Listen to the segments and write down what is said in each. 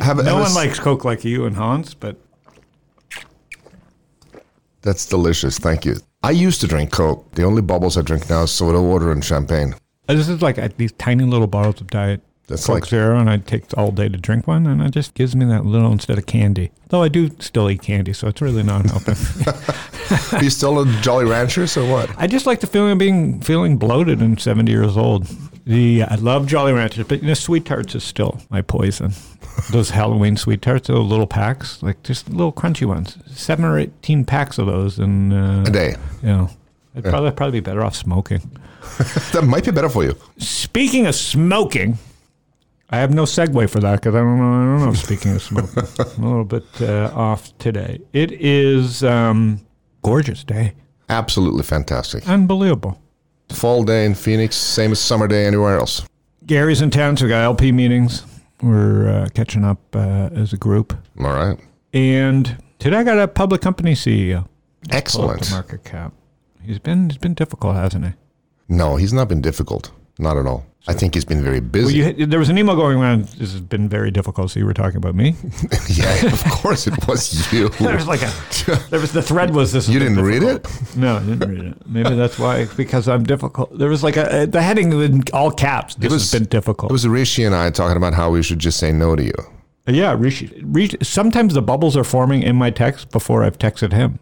Have, No have one likes Coke like you and Hans, but That's delicious. Thank you. I used to drink Coke. The only bubbles I drink now is soda water and champagne. this is like uh, these tiny little bottles of Diet That's Coke like Zero, and I take all day to drink one, and it just gives me that little instead of candy. Though I do still eat candy, so it's really not helping. Are you still a Jolly Ranchers or what? I just like the feeling of being feeling bloated and 70 years old. The I love Jolly Ranchers, but you know, sweet tarts is still my poison. Those Halloween sweet tarts, those little packs, like just little crunchy ones, seven or eighteen packs of those, and uh, A day. you know, I'd probably probably be better off smoking. That might be better for you. Speaking of smoking, I have no segue for that because I don't know. I don't know. Speaking of smoking, I'm a little bit uh, off today. It is um, gorgeous day, Absolutely fantastic. unbelievable. Fall day in Phoenix, same as summer day anywhere else. Gary's in town, so we got LP meetings. We're uh, catching up uh, as a group, All right. and today I got a public company CEO. Pull up the Excellent. market cap. He's been he's been difficult, hasn't he? No, he's not been difficult. Not at all. I think he's been very busy. Well, you, there was an email going around. This has been very difficult. So you were talking about me. yeah, of course it was you. There was like a there was the thread was this. You didn't read it? No, I didn't read it. Maybe that's why because I'm difficult. There was like a uh, the heading in all caps. This was- has been difficult. It was Rishi and I talking about how we should just say no to you. Uh, yeah, Rishi, Rishi, sometimes the bubbles are forming in my text before I've texted him,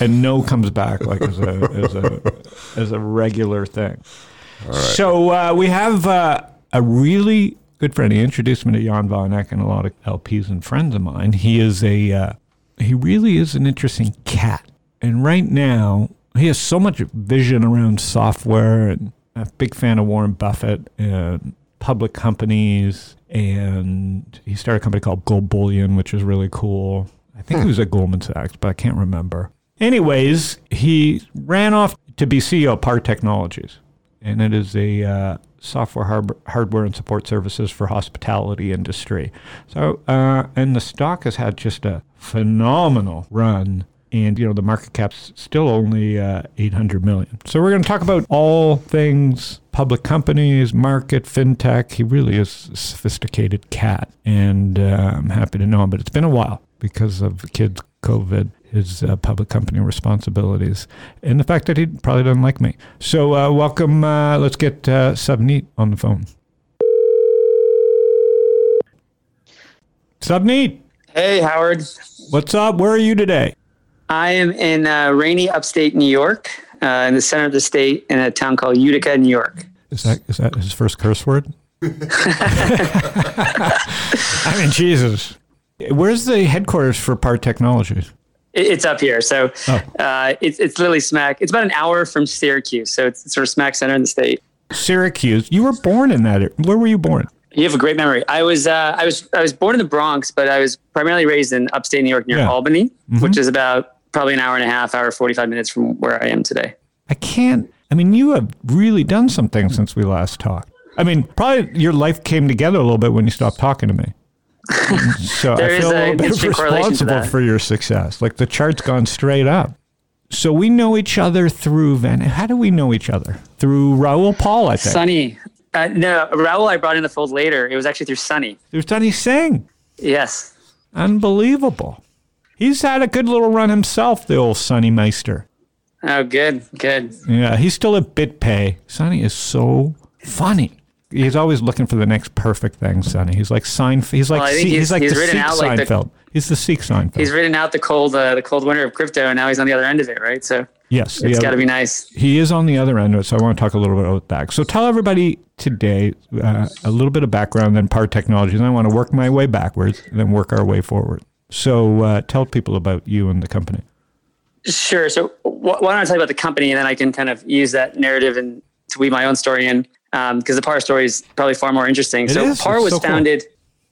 and no comes back like as a as a as a regular thing. So uh, we have uh, a really good friend. He introduced me to Jan van Eck and a lot of LPs and friends of mine. He is a uh, he really is an interesting cat, and right now he has so much vision around software and a big fan of Warren Buffett and public companies. And he started a company called Gold Bullion, which is really cool. I think he was at Goldman Sachs, but I can't remember. Anyways, he ran off to be CEO of PAR Technologies, and it is a uh, software hard- hardware and support services for hospitality industry. So, uh, and the stock has had just a phenomenal run. And you know the market cap's still only uh, 800 million. So we're going to talk about all things public companies, market, fintech. He really is a sophisticated cat, and uh, I'm happy to know him. But it's been a while because of the kids' COVID, his uh, public company responsibilities, and the fact that he probably doesn't like me. So uh, welcome. Uh, let's get uh, Savneet on the phone. Savneet, Hey, Howard. what's up? Where are you today? I am in uh, rainy upstate New York, uh, in the center of the state, in a town called Utica, New York. Is that is that his first curse word? I mean, Jesus. Where's the headquarters for PAR Technologies? It, it's up here, so Oh. uh, it's it's literally smack. It's about an hour from Syracuse, so it's sort of smack center in the state. Syracuse. You were born in that. Where were you born? You have a great memory. I was uh, I was I was born in the Bronx, but I was primarily raised in upstate New York near Yeah. Albany, which is about probably an hour and a half, hour forty five minutes from where I am today. I can't. I mean, you have really done something since we last talked. I mean, probably your life came together a little bit when you stopped talking to me. So There I feel a a little bit interesting correlation responsible for your success. Like the chart's gone straight up. So we know each other through Van. How do we know each other? Through Raoul Pal, I think. Sonny. Uh, no, Raul, I brought in the fold later. It was actually through Sonny. There's Sonny Singh. Yes. Unbelievable. He's had a good little run himself, the old Sonny Meister. Oh, good, good. Yeah, he's still at BitPay. Sonny is so funny. He's always looking for the next perfect thing, Sonny. He's like Seinfeld. He's like Well, I think Se- he's, he's- like he's the Sikh out like the- Seinfeld. he's the Sikh Seinfeld. He's ridden out the cold, uh, the cold winter of crypto, and now he's on the other end of it, right? So yes, it's got to be nice. He is on the other end of it, so I want to talk a little bit about that. So tell everybody today uh, a little bit of background, then part technology, and I want to work my way backwards, and then work our way forward. So uh, tell people about you and the company. Sure. So wh- why don't I tell you about the company, and then I can kind of use that narrative and to weave my own story in, because the PAR story is probably far more interesting. It so is. PAR It's was so cool. founded.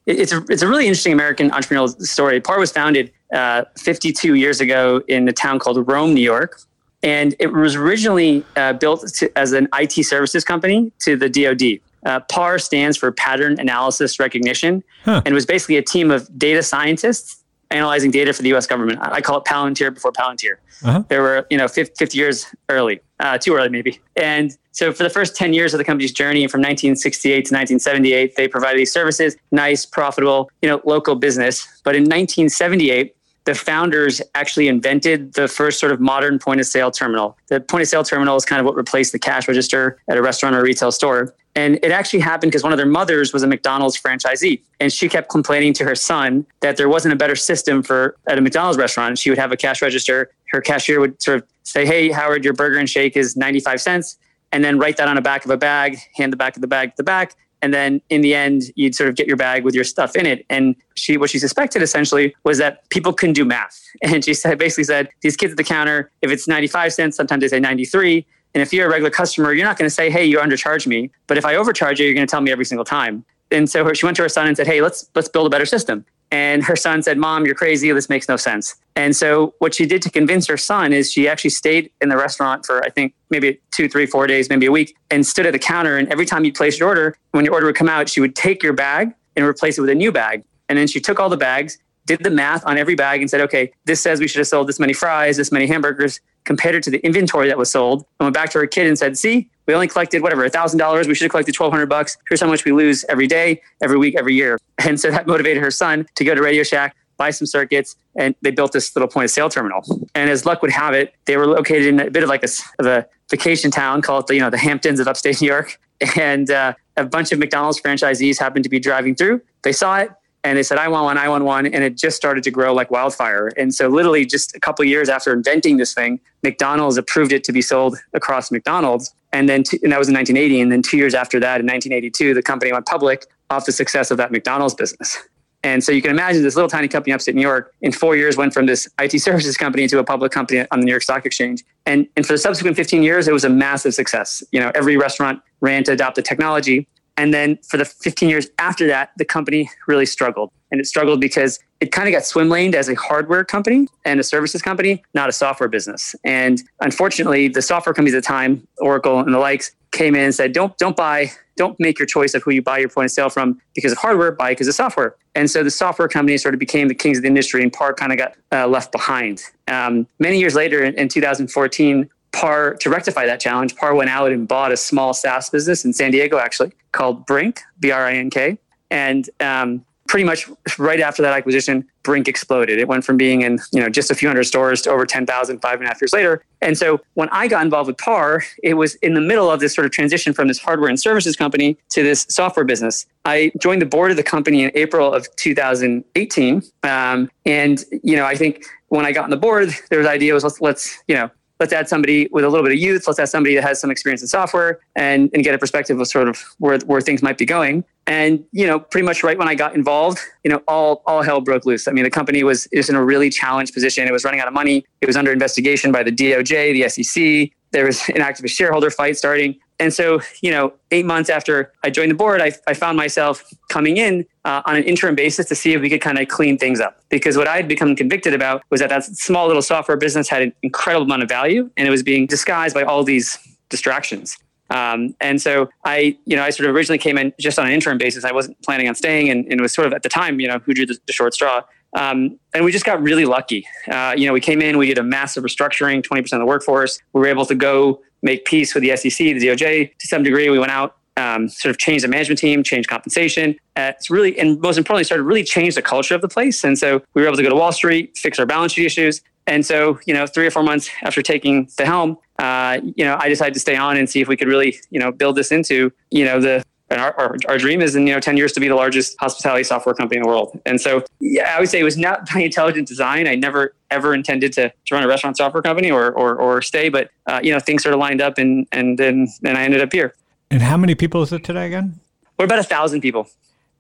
it's a it's a really interesting American entrepreneurial story. PAR was founded uh, 52 years ago in a town called Rome, New York, and it was originally uh, built to, as an IT services company to the DoD. Uh, PAR stands for Pattern Analysis Recognition, huh. and was basically a team of data scientists analyzing data for the U.S. government. I call it Palantir before Palantir. Uh-huh. They were, you know, 50 years early, uh, too early maybe. And so for the first 10 years of the company's journey, from 1968 to 1978, they provided these services, nice, profitable, you know, local business. But in 1978, the founders actually invented the first sort of modern point of sale terminal. The point of sale terminal is kind of what replaced the cash register at a restaurant or retail store. And it actually happened because one of their mothers was a McDonald's franchisee. And she kept complaining to her son that there wasn't a better system for at a McDonald's restaurant. She would have a cash register. Her cashier would sort of say, Hey, Howard, your burger and shake is 95 cents. And then write that on the back of a bag, hand the back of the bag to the back. And then in the end, you'd sort of get your bag with your stuff in it. And she, what she suspected essentially was that people couldn't do math. And she said, basically said, these kids at the counter, if it's 95 cents, sometimes they say 93. And if you're a regular customer, you're not going to say, hey, you undercharged me. But if I overcharge you, you're going to tell me every single time. And so she went to her son and said, hey, let's, let's build a better system. And her son said, Mom, you're crazy. This makes no sense. And so what she did to convince her son is she actually stayed in the restaurant for, I think, maybe two, three, four days, maybe a week, and stood at the counter. And every time you placed your order, when your order would come out, she would take your bag and replace it with a new bag. And then she took all the bags, did the math on every bag, and said, okay, this says we should have sold this many fries, this many hamburgers, compared it to the inventory that was sold, and went back to her kid and said, see, we only collected whatever a thousand dollars. We should have collected twelve hundred bucks. Here's how much we lose every day, every week, every year. And so that motivated her son to go to Radio Shack, buy some circuits, and they built this little point of sale terminal. And as luck would have it, they were located in a bit of like a, of a vacation town called the you know the Hamptons of upstate New York. And uh, a bunch of McDonald's franchisees happened to be driving through. They saw it and they said, I want one, I want one. And it just started to grow like wildfire. And so, literally, just a couple years after inventing this thing, McDonald's approved it to be sold across McDonald's. And then, and that was in 1980. And then, two years after that, in 1982, the company went public off the success of that McDonald's business. And so you can imagine this little tiny company upstate New York in four years went from this IT services company to a public company on the New York Stock Exchange. And, and for the subsequent 15 years, it was a massive success. You know, every restaurant ran to adopt the technology. And then for the 15 years after that, the company really struggled. And it struggled because it kind of got swim laned as a hardware company and a services company, not a software business. And unfortunately, the software companies at the time, Oracle and the likes, came in and said, don't, don't buy, don't make your choice of who you buy your point of sale from because of hardware, buy because of software. And so the software companies sort of became the kings of the industry and PAR kind of got uh, left behind. Um, many years later, in, in 2014, PAR, to rectify that challenge, PAR went out and bought a small SaaS business in San Diego, actually, called Brink, B R I N K. And um, pretty much right after that acquisition, Brink exploded. It went from being in you know just a few hundred stores to over 10,000 five and a half years later. And so when I got involved with PAR, it was in the middle of this sort of transition from this hardware and services company to this software business. I joined the board of the company in April of 2018. Um, and you know I think when I got on the board, there was idea was let's, let's you know let's add somebody with a little bit of youth. Let's add somebody that has some experience in software and, and get a perspective of sort of where, where things might be going. And, you know, pretty much right when I got involved, you know, all, all hell broke loose. I mean, the company was, was in a really challenged position. It was running out of money. It was under investigation by the DOJ, the SEC. There was an activist shareholder fight starting. And so, you know, eight months after I joined the board, I, I found myself coming in uh, on an interim basis to see if we could kind of clean things up. Because what I had become convicted about was that that small little software business had an incredible amount of value and it was being disguised by all these distractions. Um, and so I, you know, I sort of originally came in just on an interim basis. I wasn't planning on staying and, and it was sort of at the time, you know, who drew the, the short straw. Um, and we just got really lucky. Uh, you know, we came in, we did a massive restructuring, 20% of the workforce. We were able to go make peace with the SEC, the DOJ to some degree. We went out, um, sort of changed the management team, changed compensation. Uh, it's really, and most importantly, started really change the culture of the place. And so we were able to go to Wall Street, fix our balance sheet issues. And so, you know, three or four months after taking the helm, uh, you know, I decided to stay on and see if we could really, you know, build this into, you know, the and our, our, our, dream is in you know 10 years to be the largest hospitality software company in the world. And so yeah i would say it was not by intelligent design. I never ever intended to, to run a restaurant software company or or, or stay but uh, you know things sort of lined up and and then and i ended up here. And how many people is it today again? We're about a thousand people.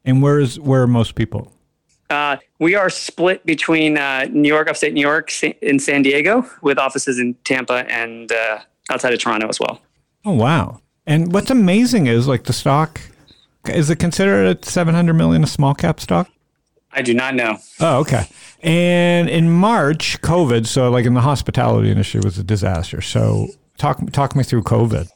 And where's where are most people? Uh, we are split between uh, New York, upstate New York, in San Diego, with offices in Tampa and uh, outside of Toronto as well. Oh wow! And what's amazing is like the stock Is it considered at 700 million a small cap stock? I do not know. Oh, okay. And in March, COVID, so like in the hospitality industry was a disaster. So talk talk me through COVID.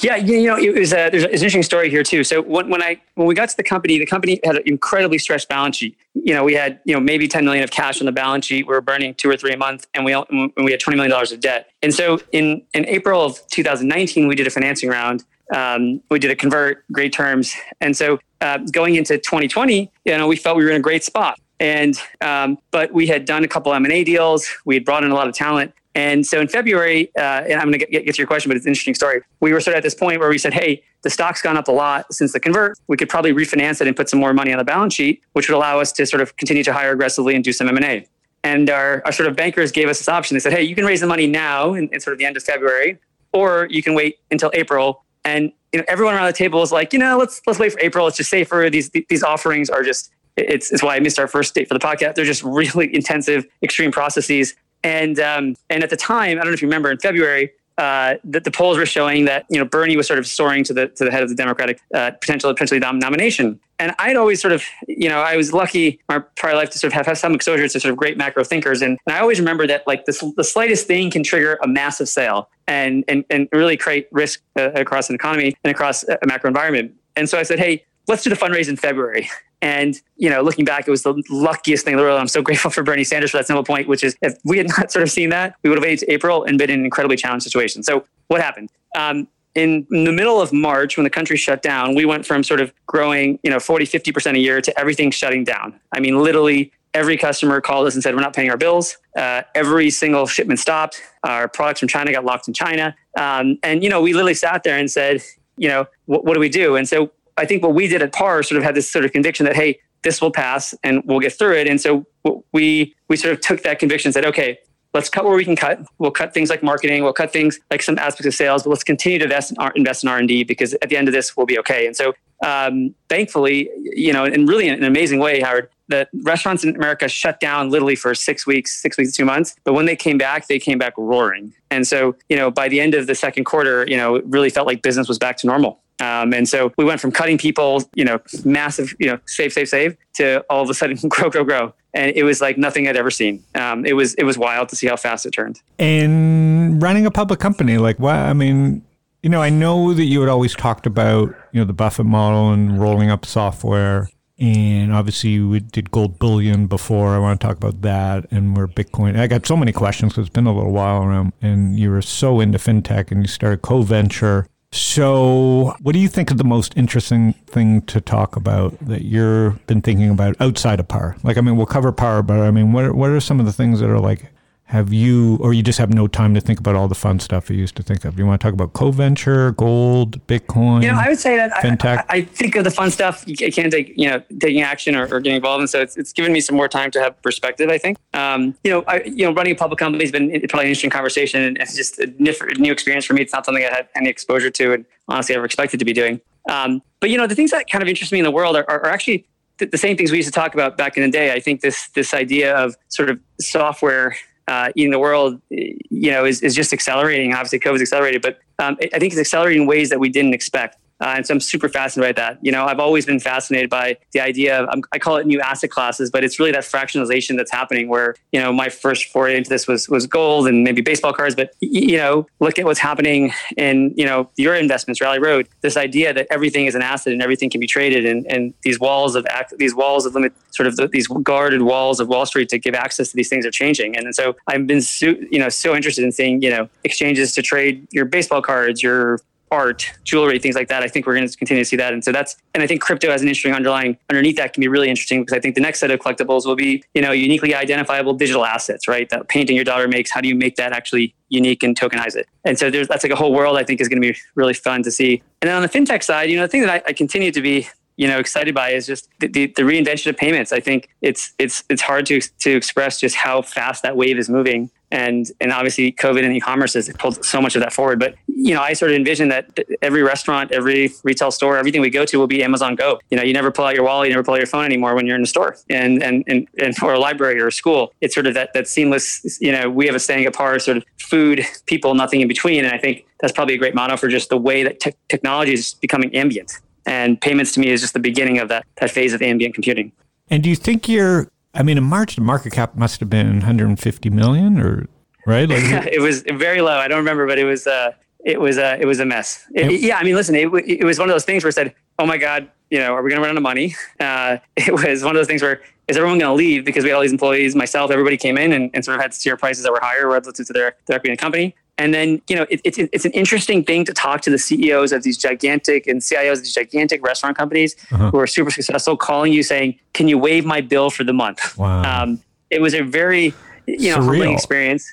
Yeah, you know, it was a, there's an interesting story here too. So when, when I when we got to the company, the company had an incredibly stretched balance sheet. You know, we had you know maybe 10 million of cash on the balance sheet. We were burning two or three a month, and we and we had 20 million dollars of debt. And so in in April of 2019, we did a financing round. Um, we did a convert, great terms, and so uh, going into 2020, you know, we felt we were in a great spot. And um, but we had done a couple M and A deals. We had brought in a lot of talent, and so in February, uh, and I'm going to get, get, to your question, but it's an interesting story. We were sort of at this point where we said, hey, the stock's gone up a lot since the convert. We could probably refinance it and put some more money on the balance sheet, which would allow us to sort of continue to hire aggressively and do some M&A. And our, our sort of bankers gave us this option. They said, hey, you can raise the money now in, in sort of the end of February, or you can wait until April. And you know, everyone around the table was like, you know, let's let's wait for April. It's just safer. These these offerings are just it's, it's why I missed our first date for the podcast. They're just really intensive, extreme processes. And um, and at the time, I don't know if you remember, in February, uh, the, the, polls were showing that you know Bernie was sort of soaring to the to the head of the Democratic uh, potential potentially nomination. And I'd always sort of you know I was lucky my prior life to sort of have, have some exposure to sort of great macro thinkers, and, and I always remember that like the slightest thing can trigger a massive sale and and and really create risk uh, across an economy and across a macro environment. And so I said, hey, let's do the fundraise in February. And, you know, looking back, it was the luckiest thing in the world. I'm so grateful for Bernie Sanders for that simple point, which is if we had not sort of seen that, we would have waited to April and been in an incredibly challenged situation. So what happened? Um, in the middle of March, when the country shut down, we went from sort of growing, you know, 40, 50% a year to everything shutting down. I mean, literally every customer called us and said, we're not paying our bills. Uh, every single shipment stopped. Our products from China got locked in China. Um, and, you know, we literally sat there and said, you know, what do we do? And so I think what we did at Par sort of had this sort of conviction that, hey, this will pass and we'll get through it. And so we we sort of took that conviction and said, okay, let's cut where we can cut. We'll cut things like marketing. We'll cut things like some aspects of sales, but let's continue to invest in, invest in R&D because at the end of this, we'll be okay. And so um, thankfully, you know, in really an amazing way, Howard, the restaurants in America shut down literally for six weeks, six weeks, two months. But when they came back, they came back roaring. And so, you know, by the end of the second quarter, you know, it really felt like business was back to normal. Um, and so we went from cutting people, you know, massive, you know, save, save, save, to all of a sudden grow, grow, grow. And it was like nothing I'd ever seen. Um, it was it was wild to see how fast it turned. And running a public company, like what? I mean, you know, I know that you had always talked about, you know, the Buffett model and rolling up software. And obviously, we did gold bullion before. I want to talk about that and where Bitcoin. I got so many questions because it's been a little while around. And you were so into fintech and you started CoVenture so, what do you think is the most interesting thing to talk about that you've been thinking about outside of Par? Like, I mean, we'll cover Par, but I mean, what are, what are some of the things that are like have you, or you just have no time to think about all the fun stuff you used to think of? You want to talk about CoVenture, gold, Bitcoin? You know, I would say that fintech. I, I, think of the fun stuff. You can't take, you know, taking action or, or getting involved, and so it's, it's given me some more time to have perspective. I think, um, you know, I, you know, running a public company has been probably an interesting conversation, and it's just a new experience for me. It's not something I had any exposure to, and honestly, ever expected to be doing. Um, but you know, the things that kind of interest me in the world are, are, are actually the same things we used to talk about back in the day. I think this this idea of sort of software uh, in the world, you know, is, is just accelerating. Obviously, COVID accelerated, but um, I think it's accelerating in ways that we didn't expect. Uh, and so I'm super fascinated by that. You know, I've always been fascinated by the idea of, um, I call it new asset classes, but it's really that fractionalization that's happening where, you know, my first foray into this was, was gold and maybe baseball cards, but, you know, look at what's happening in, you know, your investments, Rally Road, this idea that everything is an asset and everything can be traded and, and these walls of act, these walls of limit, sort of the, these guarded walls of Wall Street to give access to these things are changing. And so I've been, so, you know, so interested in seeing, you know, exchanges to trade your baseball cards, your art, jewelry, things like that. I think we're going to continue to see that. And so that's, and I think crypto has an interesting underlying underneath that can be really interesting because I think the next set of collectibles will be, you know, uniquely identifiable digital assets, right? That painting your daughter makes, how do you make that actually unique and tokenize it? And so there's, that's like a whole world I think is going to be really fun to see. And then on the fintech side, you know, the thing that I, I continue to be you know excited by is just the, the, the, reinvention of payments. I think it's it's it's hard to to express just how fast that wave is moving and and obviously COVID and e-commerce has pulled so much of that forward. But you know, I sort of envision that every restaurant, every retail store, everything we go to will be Amazon Go. You know, you never pull out your wallet, you never pull out your phone anymore when you're in a store and and and, and or a library or a school. It's sort of that that seamless. You know, we have a saying apart sort of food, people, nothing in between. And I think that's probably a great motto for just the way that te- technology is becoming ambient. And payments to me is just the beginning of that that phase of ambient computing. And do you think you're? I mean, in March, the market cap must have been 150 million, or right? Like, it was very low. I don't remember, but it was uh, it was uh, it was a mess. It, yeah, I mean, listen, it, it was one of those things where I said, "Oh my God, you know, are we going to run out of money?" Uh, it was one of those things where is everyone going to leave because we had all these employees, myself, everybody came in and, and sort of had share prices that were higher relative to their, their equity in the company. And then, you know, it, it's it's an interesting thing to talk to the CEOs of these gigantic and CIOs of these gigantic restaurant companies uh-huh. who are super successful, calling you saying, "Can you waive my bill for the month?" Wow. Um, it was a very, you know, Surreal. humbling experience.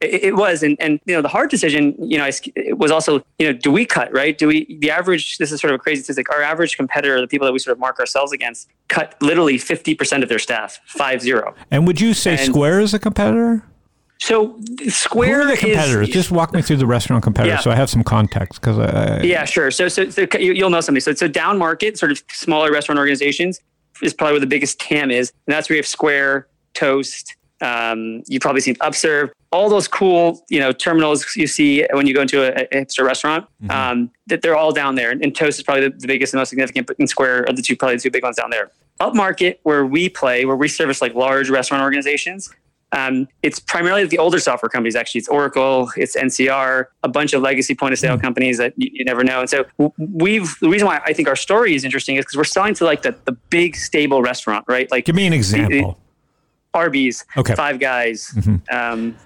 It, it, was, and and you know, the hard decision, you know, it was also, you know, do we cut right? Do we? The average. This is sort of a crazy statistic. Our average competitor, the people that we sort of mark ourselves against, cut literally fifty percent of their staff, five zero. And would you say and, Square is a competitor? So Square Who are the competitors? Is, Just walk me through the restaurant competitors, yeah. so I have some context. Because yeah, sure. So, so, so you'll know somebody. So, it's so down market, sort of smaller restaurant organizations is probably where the biggest TAM is, and that's where you have Square, Toast. Um, you've probably seen Upserve, all those cool, you know, terminals you see when you go into a, a hipster restaurant. Mm-hmm. Um, that they're all down there, and Toast is probably the, the biggest and most significant. But in Square are the two probably the two big ones down there. Upmarket, where we play, where we service like large restaurant organizations, um, it's primarily the older software companies. Actually, it's Oracle, it's NCR, a bunch of legacy point of sale mm. companies that you, you, never know. And so we've the reason why I think our story is interesting is because we're selling to like the, the big stable restaurant, right? Like give me an example. Arby's, okay. Five Guys. Mm-hmm. Um,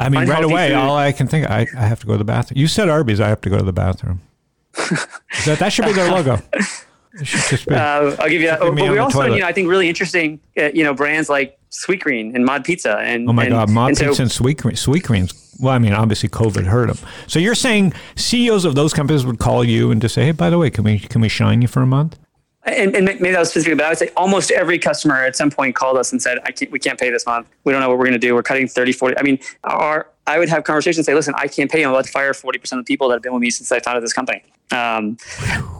I mean, right away, food. all I can think, I, I have to go to the bathroom. You said Arby's, I have to go to the bathroom. that, that should be their logo. uh, I'll give you that. But we also, you know, I think really interesting, uh, you know, brands like Sweetgreen and Mod Pizza and oh my and, god, Mod and Pizza so, and Sweetgreen, Sweetgreens. Well, I mean, obviously COVID hurt them. So you're saying CEOs of those companies would call you and just say, "Hey, by the way, can we can we shine you for a month?" And, and maybe that was specific, but I would say almost every customer at some point called us and said, I can't, we can't pay this month. We don't know what we're going to do. We're cutting 30, 40. I mean, our, I would have conversations and say, listen, I can't pay. I'm about to fire 40% of the people that have been with me since I founded this company. Um,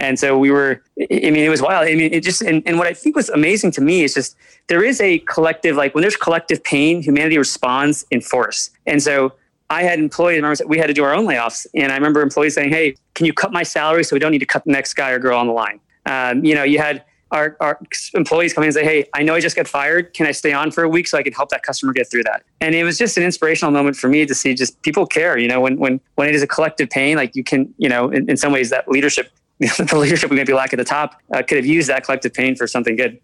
and so we were, I mean, it was wild. I mean, it just, and, and what I think was amazing to me is just, there is a collective, like when there's collective pain, humanity responds in force. And so I had employees, remember, we had to do our own layoffs. And I remember employees saying, hey, can you cut my salary so we don't need to cut the next guy or girl on the line? Um, you know, you had our, our employees come in and say, Hey, I know I just got fired. Can I stay on for a week so I can help that customer get through that? And it was just an inspirational moment for me to see just people care, you know, when, when, when it is a collective pain, like you can, you know, in, in some ways that leadership, the leadership we maybe lack at the top uh, could have used that collective pain for something good.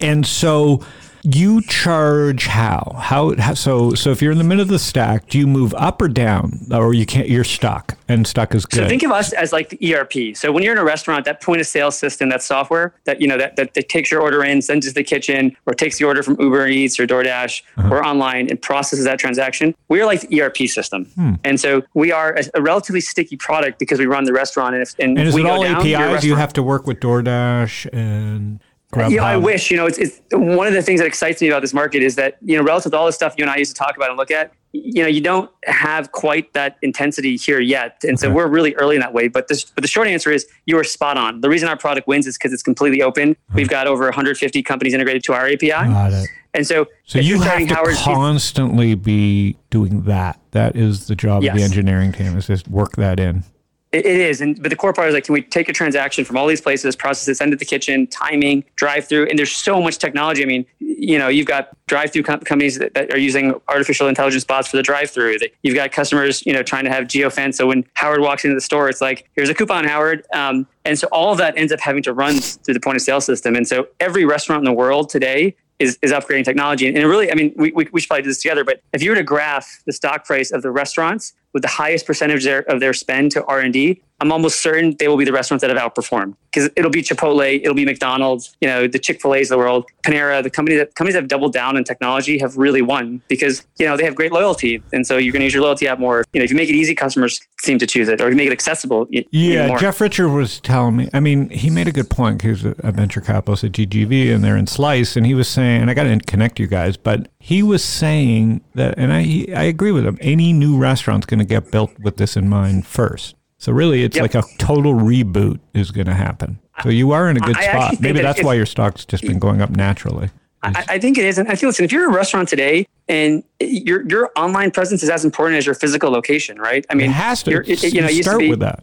And so you charge how? how? how? so so if you're in the middle of the stack, do you move up or down, or you can't? You're stuck, and stuck is good. So think of us as like the ERP. So when you're in a restaurant, that point of sale system, that software that you know that, that, that takes your order in, sends it to the kitchen, or takes the order from Uber Eats or DoorDash uh-huh. or online and processes that transaction. We are like the ERP system, hmm. and so we are a, a, relatively sticky product because we run the restaurant. And if and, and is we it all down, APIs? You have to work with DoorDash and Grubhub. You know, I wish. You know, it's, it's one of the things that excites me about this market is that you know, relative to all the stuff you and I used to talk about and look at, you know, you don't have quite that intensity here yet, and so we're really early in that way. But this, but the short answer is you are spot on. The reason our product wins is because it's completely open. Mm-hmm. We've got over 150 companies integrated to our API, and so so you have to constantly be doing that. That is the job yes. of the engineering team is just work that in. It is, and but the core part is like, can we take a transaction from all these places, process it, send it to the kitchen, timing, drive through, and there's so much technology. I mean, you know, you've got drive through com- companies that, that, are using artificial intelligence bots for the drive through. You've got customers, you know, trying to have geofence. So when Howard walks into the store, it's like, here's a coupon, Howard. Um, and so all of that ends up having to run through the point of sale system. And so every restaurant in the world today is, is upgrading technology. And really, I mean, we, we, we should probably do this together, but if you were to graph the stock price of the restaurants with the highest percentage their, of their spend to R&D, I'm almost certain they will be the restaurants that have outperformed because it'll be Chipotle, it'll be McDonald's, you know, the Chick-fil-A's of the world, Panera, the company that companies that have doubled down in technology have really won because, you know, they have great loyalty. And so you're going to use your loyalty app more. You know, if you make it easy, customers seem to choose it or if you make it accessible. Yeah. Jeff Richard was telling me, I mean, he made a good point. He was a venture capitalist at GGV and they're in Slice. And he was saying, and I got to connect you guys, but he was saying that, and I, I agree with him, any new restaurant's going to get built with this in mind first. So really, it's yep. like a total reboot is going to happen. So you are in a good I spot. Maybe that that's why your stock's just been going up naturally. I, I, think it is, and I feel listen. If you're a restaurant today, and your your online presence is as important as your physical location, right? I mean, it has to. You know, start with that.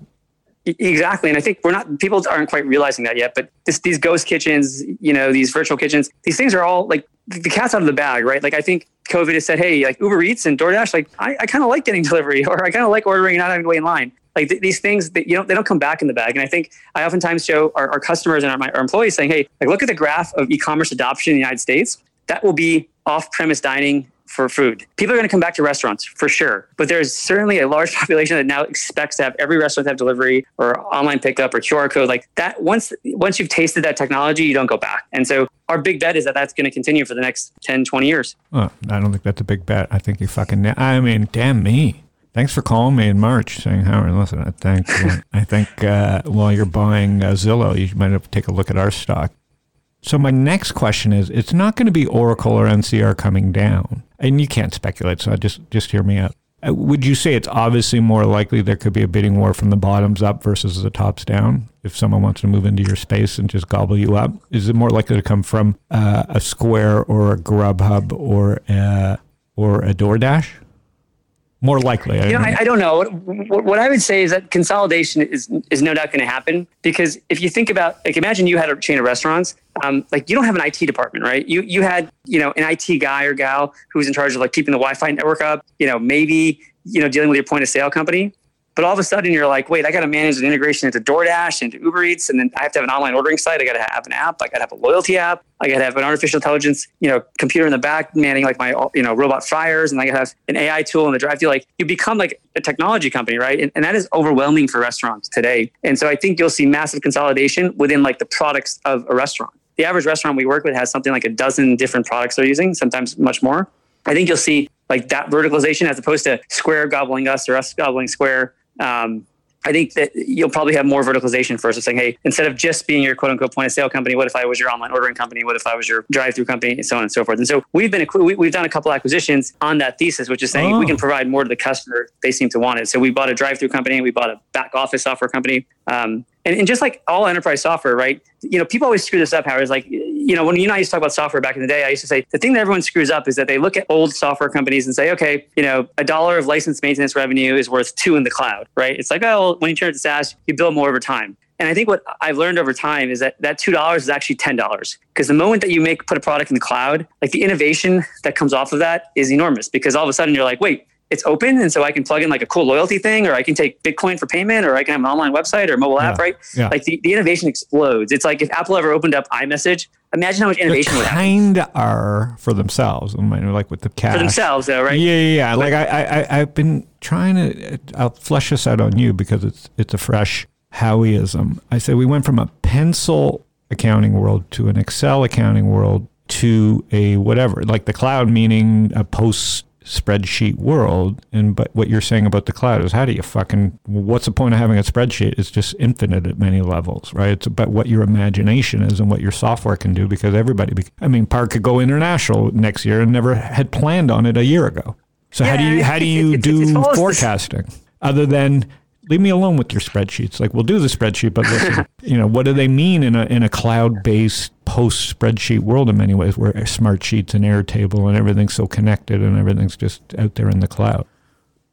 Exactly. And I think we're not, people aren't quite realizing that yet, but this, these ghost kitchens, you know, these virtual kitchens, these things are all like the cat's out of the bag, right? Like I think COVID has said, hey, like Uber Eats and DoorDash, like I, I kind of like getting delivery or I kind of like ordering and not having to wait in line. Like th- these things that you know they don't come back in the bag. And I think I oftentimes show our, our customers and our, our employees saying, hey, like look at the graph of e-commerce adoption in the United States. That will be off-premise dining for food. People are going to come back to restaurants for sure, but there's certainly a large population that now expects to have every restaurant have delivery or online pickup or QR code like that. Once once you've tasted that technology, you don't go back. And so our big bet is that that's going to continue for the next 10, 20 years. I don't think that's a big bet. I think you fucking. I mean, damn me. Thanks for calling me in March, saying Howard. Listen, I think I think uh, while you're buying uh, Zillow, you might have to take a look at our stock. So my next question is: It's not going to be Oracle or NCR coming down, and you can't speculate. So just just hear me out. Uh, would you say it's obviously more likely there could be a bidding war from the bottoms up versus the tops down? If someone wants to move into your space and just gobble you up, is it more likely to come from uh, a Square or a Grubhub or a, or a DoorDash? More likely, you know, I, I, don't know. What, what, I would say is that consolidation is is no doubt going to happen because if you think about, like, imagine you had a chain of restaurants. Um, like, you don't have an IT department, right? You you had, you know, an IT guy or gal who was in charge of like keeping the Wi-Fi network up. You know, maybe you know dealing with your point of sale company. But all of a sudden, you're like, wait, I got to manage an integration into DoorDash, into Uber Eats, and then I have to have an online ordering site. I got to have an app. I got to have a loyalty app. I got to have an artificial intelligence, you know, computer in the back manning like my, you know, robot fryers, and I got to have an AI tool in the drive. You like you become like a technology company, right? And, and that is overwhelming for restaurants today. And so I think you'll see massive consolidation within like the products of a restaurant. The average restaurant we work with has something like a dozen different products they're using, sometimes much more. I think you'll see like that verticalization as opposed to Square gobbling us or us gobbling Square um, I think that you'll probably have more verticalization first of saying, hey, instead of just being your quote unquote point of sale company, what if I was your online ordering company? What if I was your drive through company? And so on and so forth. And so we've been, we've done a couple acquisitions on that thesis, which is saying oh. we can provide more to the customer. They seem to want it. So we bought a drive through company, we bought a back office software company. Um, and, and just like all enterprise software, right? You know, people always screw this up, Howard. Is like, you know, when you and I used to talk about software back in the day, I used to say the thing that everyone screws up is that they look at old software companies and say, okay, you know, a dollar of license maintenance revenue is worth two in the cloud, right? It's like, oh, when you turn it to SaaS, you bill more over time. And I think what I've learned over time is that that two dollars is actually ten dollars because the moment that you make put a product in the cloud, like the innovation that comes off of that is enormous because all of a sudden you're like, wait, it's open and so i can plug in like a cool loyalty thing or i can take bitcoin for payment or i can have an online website or mobile app right? Yeah. like the, the innovation explodes. It's like if apple ever opened up imessage imagine how much innovation would kind of are for themselves i mean like with the cash. For themselves though right? Yeah yeah, yeah. like I, I i've been trying to i'll flesh this out on you because it's it's a fresh howieism i say we went from a pencil accounting world to an excel accounting world to a whatever like the cloud meaning a post spreadsheet world. And but what you're saying about the cloud is how do you fucking what's the point of having a spreadsheet? It's just infinite at many levels, right? It's about what your imagination is and what your software can do because everybody I mean PAR could go international next year and never had planned on it a year ago. So yeah, how do you how do you do forecasting other than leave me alone with your spreadsheets. Like we'll do the spreadsheet, but listen, you know, what do they mean in a in a cloud based post spreadsheet world in many ways where smart sheets and Airtable and everything's so connected and everything's just out there in the cloud?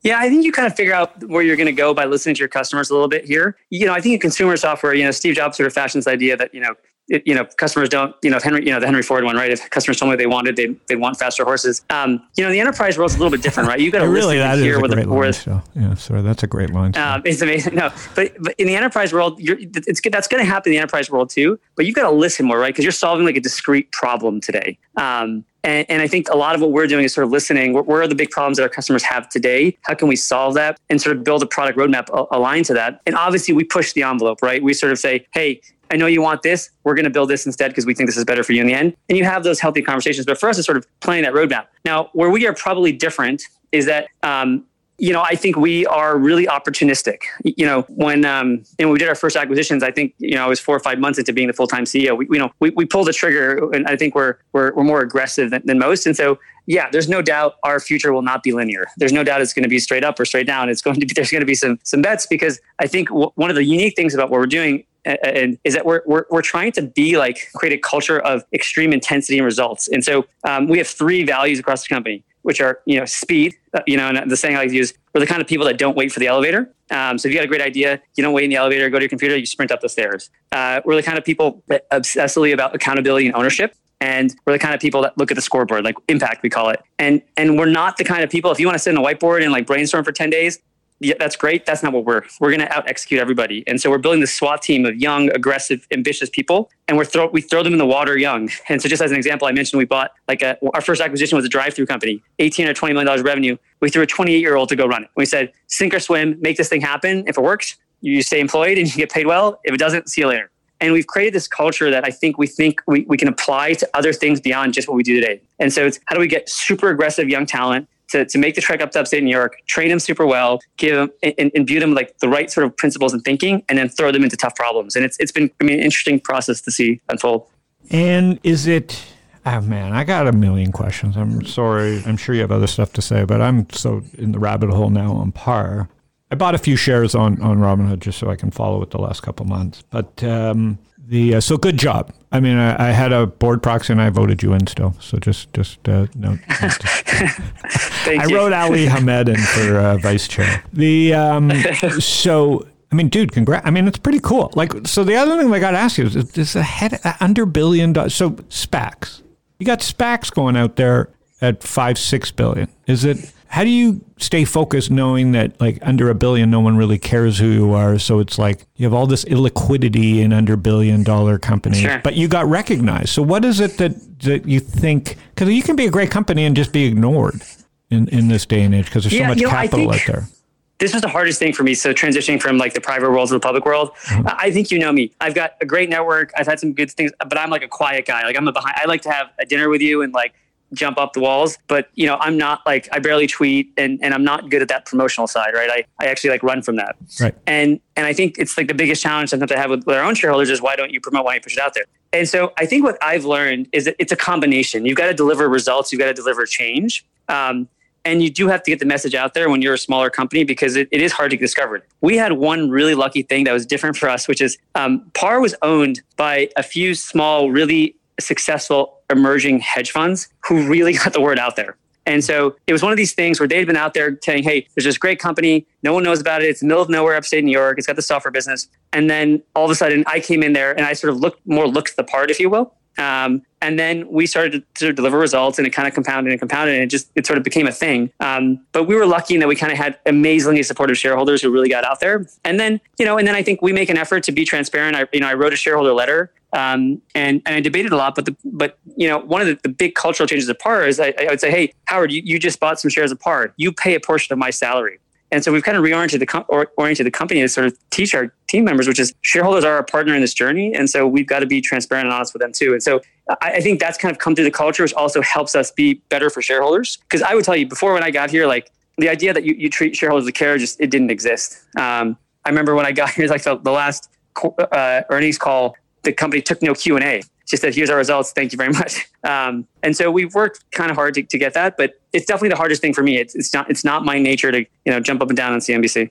Yeah, I think you kind of figure out where you're going to go by listening to your customers a little bit here. You know, I think in consumer software, you know, Steve Jobs sort of fashions the idea that, you know, it, you know, customers don't, you know, Henry, you know, the Henry Ford one, right? If customers told me they wanted, they they want faster horses. Um, you know, the enterprise world's a little bit different, right? You got to really that is a great line. So, yeah, sorry, that's a great line. Um, it's amazing. No, but but in the enterprise world, you're, it's that's going to happen in the enterprise world too. But you've got to listen more, right? Because you're solving like a discrete problem today. Um, and, and, I think a lot of what we're doing is sort of listening. Where, where, are the big problems that our customers have today? How can we solve that and sort of build a product roadmap aligned to that? And obviously, we push the envelope, right? We sort of say, hey, I know you want this. We're going to build this instead because we think this is better for you in the end. And you have those healthy conversations. But for us, it's sort of planning that roadmap. Now, where we are probably different is that um, you know, I think we are really opportunistic. You know, when um, and we did our first acquisitions, I think you know I was four or five months into being the full time CEO. We, you know, we, we pulled the trigger, and I think we're we're, we're more aggressive than, than most. And so, yeah, there's no doubt our future will not be linear. There's no doubt it's going to be straight up or straight down. It's going to be there's going to be some some bets because I think w- one of the unique things about what we're doing and is that we're, we're, we're trying to be like create a culture of extreme intensity and results. And so um, we have three values across the company. Which are you know speed. Uh, you know, and the saying I like use: we're the kind of people that don't wait for the elevator. Um, so if you got a great idea, you don't wait in the elevator, go to your computer, you sprint up the stairs. Uh, we're the kind of people that obsessively about accountability and ownership. And we're the kind of people that look at the scoreboard, like impact, we call it. And and we're not the kind of people. If you want to sit on a whiteboard and like brainstorm for ten days, yeah, that's great. That's not what we're. We're going to out execute everybody. And so we're building this SWAT team of young, aggressive, ambitious people, and we're throw we throw them in the water young. And so, just as an example, I mentioned we bought like a our first acquisition was a drive-through company, eighteen or twenty million dollars revenue. We threw a twenty-eight-year-old to go run it. We said, sink or swim, make this thing happen. If it works, you stay employed and you get paid well. If it doesn't, see you later. And we've created this culture that I think we think we, we can apply to other things beyond just what we do today. And so it's how do we get super aggressive young talent to, to make the trek up to upstate New York, train them super well, give them and imbue them like the right sort of principles and thinking, and then throw them into tough problems. And it's it's been I mean an interesting process to see unfold. And is it? Oh man, I got a million questions. I'm sorry. I'm sure you have other stuff to say, but I'm so in the rabbit hole now on par. I bought a few shares on on Robinhood just so I can follow it the last couple months. But um, the uh, so good job. I mean, I, I, had a board proxy and I voted you in still. So just just uh, no. I you. wrote Ali Hamed in for uh, vice chair. The um, so. I mean, dude, congrats. I mean, it's pretty cool. Like, so the other thing I got to ask you is, is a head under billion dollars. So SPACs, you got SPACs going out there at five, six billion. Is it, how do you stay focused knowing that like under a billion no one really cares who you are so it's like you have all this illiquidity in under billion dollar companies sure. but you got recognized so what is it that, that you think because you can be a great company and just be ignored in, in this day and age because there's yeah, so much you know, capital out there this was the hardest thing for me. So transitioning from like the private world to the public world, mm-hmm. I think you know me. I've got a great network. I've had some good things, but I'm like a quiet guy. Like I'm a behind. I like to have a dinner with you and like jump up the walls. But you know, I'm not like I barely tweet and, and I'm not good at that promotional side, right? I, I actually like run from that. Right. And and I think it's like the biggest challenge sometimes I have with, with our own shareholders is why don't you promote, why don't you push it out there? And so I think what I've learned is that it's a combination. You've got to deliver results, you've got to deliver change. Um, and you do have to get the message out there when you're a smaller company because it, it is hard to get discovered. We had one really lucky thing that was different for us, which is um, PAR was owned by a few small, really successful emerging hedge funds who really got the word out there. And so it was one of these things where they'd been out there saying, hey, there's this great company. No one knows about it. It's in the middle of nowhere, upstate New York. It's got the software business. And then all of a sudden I came in there and I sort of looked more looked the part, if you will. Um, and then we started to, deliver results and it kind of compounded and compounded and it just it sort of became a thing um, but we were lucky in that we kind of had amazingly supportive shareholders who really got out there and then you know and then i think we make an effort to be transparent i you know i wrote a shareholder letter um, and, and I debated a lot, but the, but you know one of the, the big cultural changes of PAR is I, I would say, hey Howard, you, you just bought some shares of PAR. You pay a portion of my salary. And so we've kind of reoriented the com- or oriented the company to sort of teach our team members, which is shareholders are our partner in this journey, and so we've got to be transparent and honest with them too. And so I, I think that's kind of come through the culture, which also helps us be better for shareholders. Because I would tell you before when I got here, like the idea that you, you treat shareholders with care just it didn't exist. Um, I remember when I got here, like the, the last uh, earnings call, the company took no Q and A just said, here's our results. Thank you very much. Um, and so we've worked kind of hard to, to get that, but it's definitely the hardest thing for me. It's, it's not, it's not my nature to, you know, jump up and down on CNBC.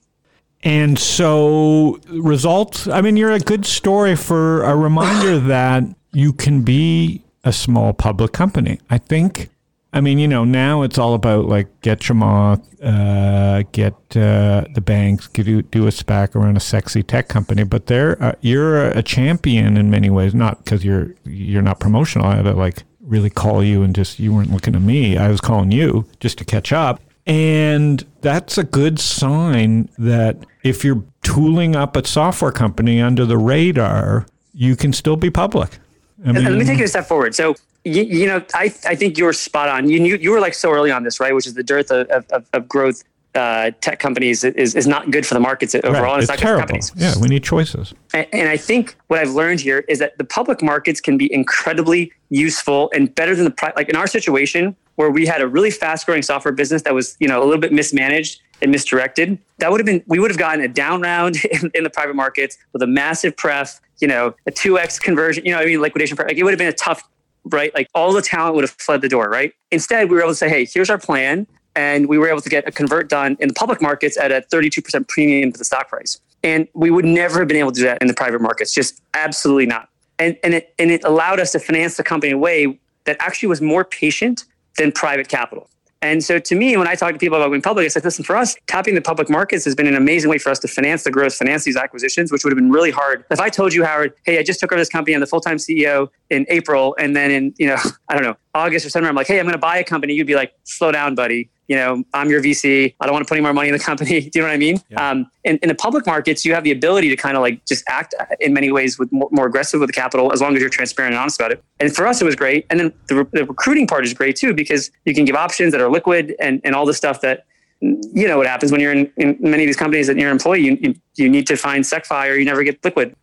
And so results, I mean, you're a good story for a reminder that you can be a small public company. I think I mean, you know, now it's all about like get Chamath, uh, get uh, the banks, do, do a SPAC around a sexy tech company. But there, uh, you're a champion in many ways. Not because you're you're not promotional. I had to like really call you and just you weren't looking at me. I was calling you just to catch up. And that's a good sign that if you're tooling up a software company under the radar, you can still be public. I mean, let me take it a step forward. So you, you, know, I, I think you're spot on. You, you, you were like so early on this, right? Which is the dearth of, of, of growth uh, tech companies is, is not good for the markets overall. Right. It's, it's not terrible. good for companies. Yeah, we need choices. And, and, I think what I've learned here is that the public markets can be incredibly useful and better than the pri- like in our situation where we had a really fast growing software business that was you know a little bit mismanaged and misdirected. That would have been we would have gotten a down round in, in the private markets with a massive pref, you know, a two x conversion. You know, I mean liquidation. Like it would have been a tough right? Like all the talent would have fled the door, right? Instead, we were able to say, hey, here's our plan. And we were able to get a convert done in the public markets at a 32% premium to the stock price. And we would never have been able to do that in the private markets, just absolutely not. And, and, it, and it allowed us to finance the company in a way that actually was more patient than private capital. And so to me, when I talk to people about going public, I said, listen, for us, tapping the public markets has been an amazing way for us to finance the growth, finance these acquisitions, which would have been really hard. If I told you, Howard, hey, I just took over this company, I'm the full-time CEO in April, and then in, you know, I don't know, August or September, I'm like, hey, I'm to buy a company. You'd be like, slow down, buddy you know, I'm your VC. I don't want to put any more money in the company. Do you know what I mean? Yeah. Um, in, in the public markets, you have the ability to kind of like just act in many ways with more, more, aggressive with the capital as long as you're transparent and honest about it. And for us, it was great. And then the, the recruiting part is great too because you can give options that are liquid and, and all the stuff that you know what happens when you're in, in many of these companies that you're an employee. You, you, you need to find SecFi or you never get liquid.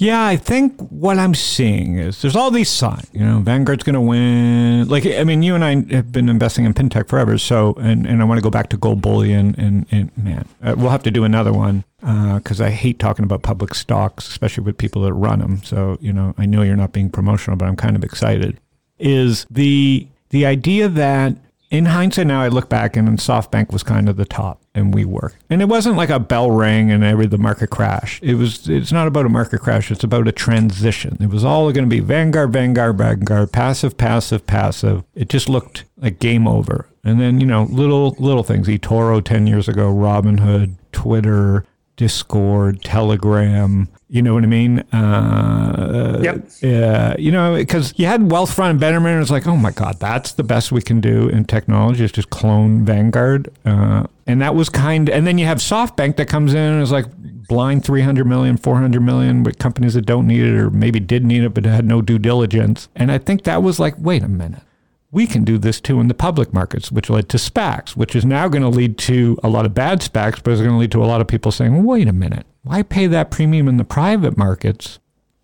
Yeah, I think what I'm seeing is there's all these signs. You know, Vanguard's going to win. Like, I mean, you and I have been investing in fintech forever. So, and, and I want to go back to gold bullion. And, and man, uh, we'll have to do another one because uh, I hate talking about public stocks, especially with people that run them. So, you know, I know you're not being promotional, but I'm kind of excited. Is the the idea that in hindsight now I look back and SoftBank was kind of the top and we were. And it wasn't like a bell ring and every the market crash. It was it's not about a market crash, it's about a transition. It was all going to be Vanguard, Vanguard, Vanguard, passive, passive, passive. It just looked like game over. And then, you know, little little things, eToro 10 years ago, Robinhood, Twitter, Discord, Telegram. You know what I mean? Uh, yep. Yeah. You know, because you had Wealthfront and Betterment, and it's like, oh my God, that's the best we can do in technology is just clone Vanguard. Uh, and that was kind and then you have SoftBank that comes in and is like blind 300 million, 400 million with companies that don't need it or maybe did need it but had no due diligence. And I think that was like, wait a minute we can do this too in the public markets, which led to SPACs, which is now going to lead to a lot of bad SPACs, but it's going to lead to a lot of people saying, wait a minute, why pay that premium in the private markets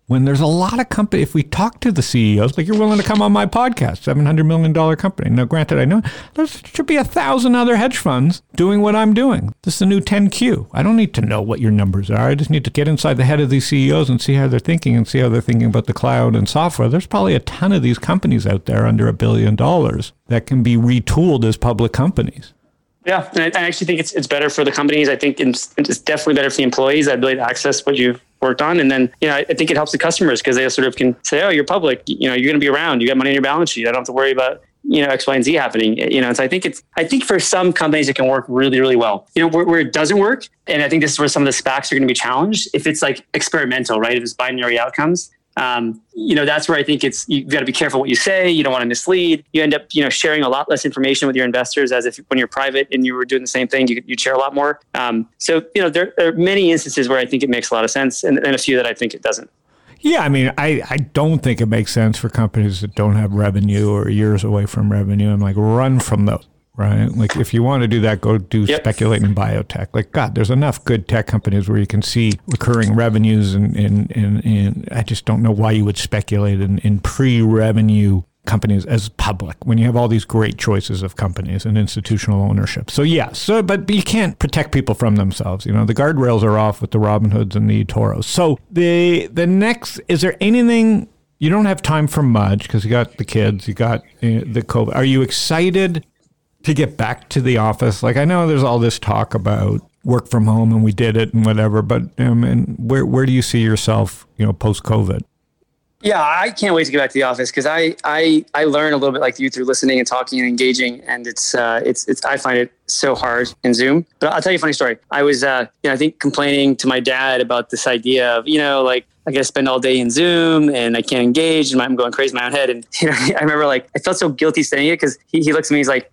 when there's a lot of company, if we talk to the CEOs, like you're willing to come on my podcast, $700 million company. Now, granted, I know there should be a thousand other hedge funds doing what I'm doing. This is the new 10Q. I don't need to know what your numbers are. I just need to get inside the head of these CEOs and see how they're thinking and see how they're thinking about the cloud and software. There's probably a ton of these companies out there under a billion dollars that can be retooled as public companies. Yeah, and I, actually think it's it's better for the companies. I think it's, it's definitely better for the employees. That ability to access what you've worked on, and then you know I think it helps the customers because they sort of can say, "Oh, you're public. You know, you're going to be around. You got money in your balance sheet. I don't have to worry about you know X, Y, and Z happening." You know, so I think it's I think for some companies it can work really, really well. You know, where, where it doesn't work, and I think this is where some of the SPACs are going to be challenged. If it's like experimental, right? If it's binary outcomes, um, you know that's where I think it's you've got to be careful what you say. You don't want to mislead. You end up you know sharing a lot less information with your investors as if when you're private and you were doing the same thing, you you share a lot more. Um, so you know there, there, are many instances where I think it makes a lot of sense, and, and a few that I think it doesn't. Yeah, I mean, I, I don't think it makes sense for companies that don't have revenue or years away from revenue. I'm like, run from those right? Like if you want to do that, go do yep. speculate in biotech. Like God, there's enough good tech companies where you can see recurring revenues, and and and, and I just don't know why you would speculate in, in pre-revenue companies as public when you have all these great choices of companies and institutional ownership. So yeah, so but you can't protect people from themselves. You know, the guardrails are off with the Robinhoods and the Toros. So the the next is there anything you don't have time for much because you got the kids, you got uh, the COVID. Are you excited to get back to the office? Like I know there's all this talk about work from home and we did it and whatever, but um, and where where do you see yourself, you know, post COVID? Yeah, I can't wait to get back to the office because I, I I learn a little bit like you through listening and talking and engaging, and it's uh, it's it's I find it so hard in Zoom. But I'll tell you a funny story. I was uh, you know I think complaining to my dad about this idea of you know like I got to spend all day in Zoom and I can't engage and I'm going crazy in my own head. And you know I remember like I felt so guilty saying it because he, he looks at me he's like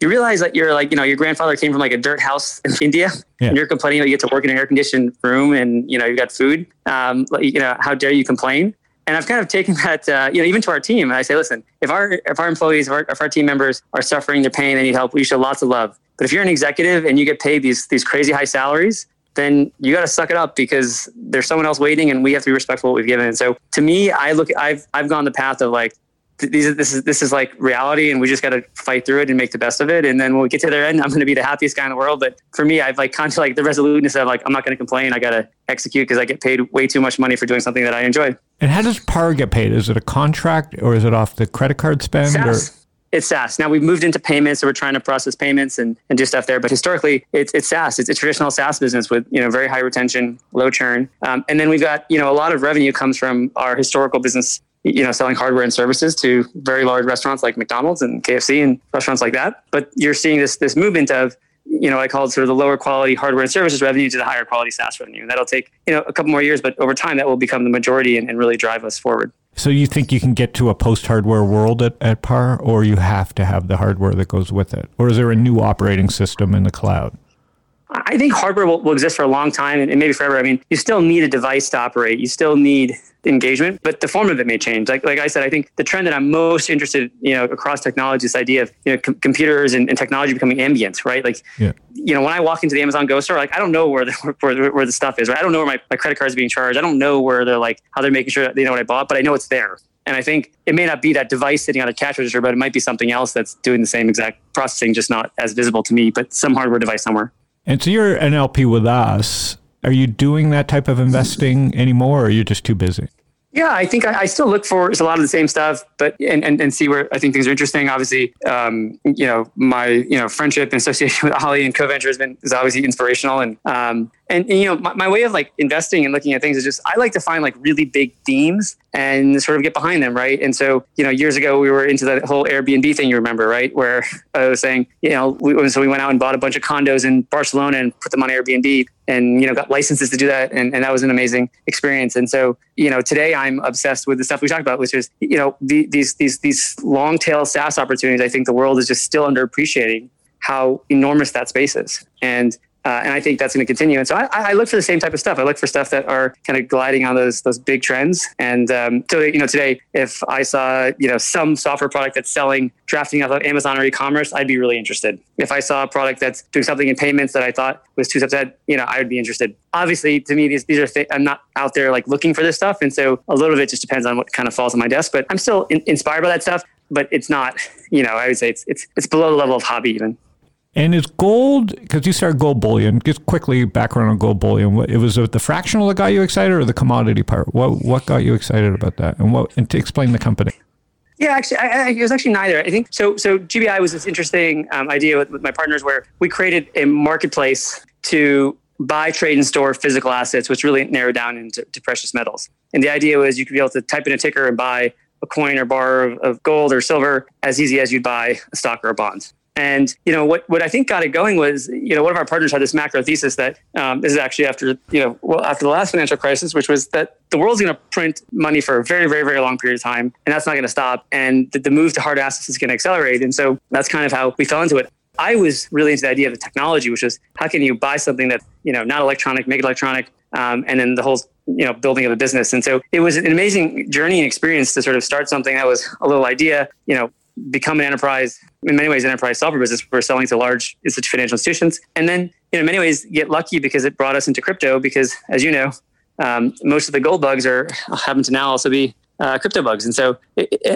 you realize that you're like, you know, your grandfather came from like a dirt house in India yeah. and you're complaining that you get to work in an air conditioned room and, you know, you got food. Um, you know, how dare you complain? And I've kind of taken that, uh, you know, even to our team. I say, listen, if our, if our employees, if our, if our team members are suffering, they're pain, they need help, we show lots of love. But if you're an executive and you get paid these, these crazy high salaries, then you got to suck it up because there's someone else waiting and we have to be respectful of what we've given. And so to me, I look, I've, I've gone the path of like, these is this is this is like reality and we just got to fight through it and make the best of it and then when we get to the end i'm going to be the happiest guy in the world but for me i've like kind of like the resoluteness of like i'm not going to complain i got to execute because i get paid way too much money for doing something that i enjoy and how does par get paid is it a contract or is it off the credit card spend SaaS. or it's SaaS. Now we've moved into payments, so we're trying to process payments and, and do stuff there. But historically, it's, it's SaaS. It's a traditional SaaS business with you know very high retention, low churn, um, and then we've got you know a lot of revenue comes from our historical business you know, selling hardware and services to very large restaurants like McDonald's and KFC and restaurants like that. But you're seeing this this movement of you know, I call it sort of the lower quality hardware and services revenue to the higher quality SaaS revenue. And that'll take, you know, a couple more years, but over time that will become the majority and, and really drive us forward. So you think you can get to a post hardware world at, at PAR, or you have to have the hardware that goes with it? Or is there a new operating system in the cloud? I think hardware will, will exist for a long time and, and maybe forever. I mean, you still need a device to operate. You still need engagement, but the form of it may change. Like, like I said, I think the trend that I'm most interested, you know, across technology, this idea of you know com- computers and, and, technology becoming ambient, right? Like, yeah. you know, when I walk into the Amazon Go store, like I don't know where the where, where the stuff is, right? I don't know where my, my credit card is being charged. I don't know where they're like how they're making sure they know what I bought, but I know it's there. And I think it may not be that device sitting on a cash register, but it might be something else that's doing the same exact processing, just not as visible to me, but some hardware device somewhere. And so you're an LP with us. Are you doing that type of investing anymore, or are you just too busy? Yeah, I think I, I, still look for a lot of the same stuff, but and, and, and see where I think things are interesting. Obviously, um, you know, my you know friendship and association with Ali and CoVenture has been is obviously inspirational, and um, and, and, you know, my, my, way of like investing and looking at things is just I like to find like really big themes and sort of get behind them, right? And so, you know, years ago we were into the whole Airbnb thing, you remember, right? Where I was saying, you know, we, so we went out and bought a bunch of condos in Barcelona and put them on Airbnb and, you know, got licenses to do that. And, and that was an amazing experience. And so, you know, today I'm obsessed with the stuff we talked about, which is, you know, the, these, these, these long tail SaaS opportunities. I think the world is just still underappreciating how enormous that space is. And uh, and I think that's going to continue. And so I, I, look for the same type of stuff. I look for stuff that are kind of gliding on those those big trends. And um, so you know, today, if I saw you know some software product that's selling drafting off of Amazon or e-commerce, I'd be really interested. If I saw a product that's doing something in payments that I thought was two steps ahead, you know, I would be interested. Obviously, to me, these these are th- I'm not out there like looking for this stuff, and so a little bit just depends on what kind of falls on my desk. But I'm still in- inspired by that stuff. But it's not, you know, I would say it's it's it's below the level of hobby even. And is gold because you started gold bullion? Just quickly background on gold bullion. It was the fractional that got you excited, or the commodity part? What what got you excited about that, and what and to explain the company? Yeah, actually, I, I, it was actually neither. I think so. So GBI was this interesting um, idea with, with my partners where we created a marketplace to buy, trade, and store physical assets, which really narrowed down into precious metals. And the idea was you could be able to type in a ticker and buy a coin or bar of, of gold or silver as easy as you'd buy a stock or a bond. And you know what? What I think got it going was you know one of our partners had this macro thesis that um, this is actually after you know well after the last financial crisis, which was that the world's going to print money for a very very very long period of time, and that's not going to stop, and the, the move to hard assets is going to accelerate. And so that's kind of how we fell into it. I was really into the idea of the technology, which is how can you buy something that you know not electronic, make it electronic, um, and then the whole you know building of a business. And so it was an amazing journey and experience to sort of start something that was a little idea, you know, become an enterprise in many ways an enterprise software business. We're selling to large financial institutions. And then you know in many ways get lucky because it brought us into crypto because as you know um, most of the gold bugs are happen to now also be uh, crypto bugs. And so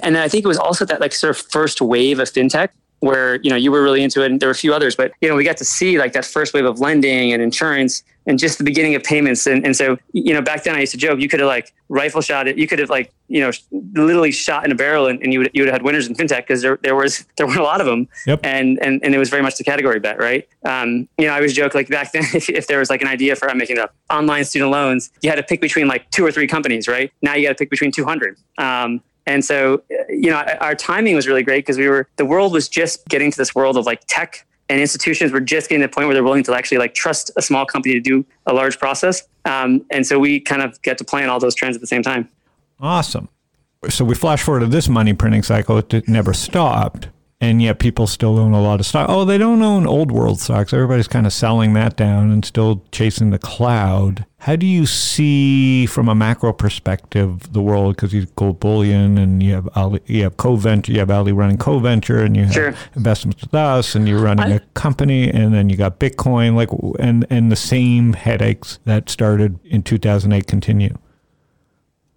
and i think it was also that like sort of first wave of fintech where you know you were really into it and there were a few others but you know we got to see like that first wave of lending and insurance and just the beginning of payments. And, and so you know back then i used to joke you could have like rifle shot it. You could have like you know literally shot in a barrel and, and you would you would have had winners in fintech because there, there was there were a lot of them yep. and, and and it was very much the category bet right? Um, you know i always joke like back then if, if there was like an idea for i'm making up online student loans you had to pick between like two or three companies right? Now you got to pick between 200 um, and so, you know, our timing was really great because we were, the world was just getting to this world of like tech and institutions were just getting to the point where they're willing to actually like trust a small company to do a large process. Um, and so we kind of get to plan all those trends at the same time. Awesome. So we flash forward to this money printing cycle. It never stopped and yet people still own a lot of stock. Oh, they don't own old world stocks. Everybody's kind of selling that down and still chasing the cloud. How do you see, from a macro perspective, the world? Because you have gold bullion, and you have Ali, you have CoVenture, you have Ali running CoVenture, and you have sure. investments with us, and you're running I, a company, and then you got Bitcoin, like, and and the same headaches that started in 2008 continue.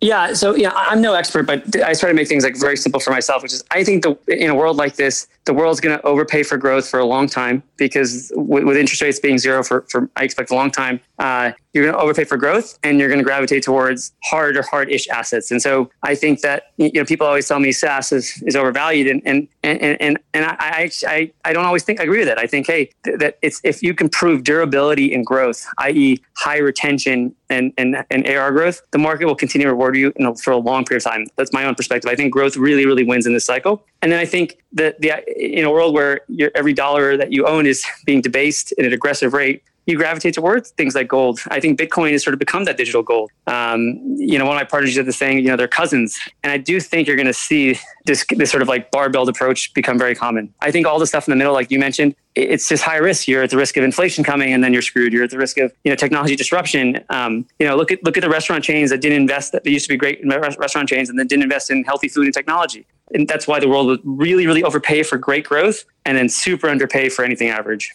Yeah, so yeah, I'm no expert, but I try to make things like very simple for myself, which is I think the in a world like this, the world's going to overpay for growth for a long time because with, with interest rates being zero for, for I expect a long time, uh, you're going to overpay for growth and you're going to gravitate towards hard or hard-ish assets. And so I think that you know people always tell me SaaS is, is overvalued, and and and and and I, I I don't always think I agree with it. I think hey that it's if you can prove durability and growth, i.e. high retention and and and AR growth, the market will continue to reward you a, for a long period of time. That's my own perspective. I think growth really really wins in this cycle. And then I think that the in a world where every dollar that you own is being debased at an aggressive rate, you gravitate towards things like gold. I think Bitcoin has sort of become that digital gold. Um, you know, one of my partners did the saying, you know, they're cousins. And I do think you're going to see this, this sort of like barbelled approach become very common. I think all the stuff in the middle, like you mentioned, it's just high risk. You're at the risk of inflation coming, and then you're screwed. You're at the risk of you know technology disruption. Um, you know, look at look at the restaurant chains that didn't invest. That used to be great restaurant chains, and then didn't invest in healthy food and technology. And that's why the world would really, really overpay for great growth, and then super underpay for anything average.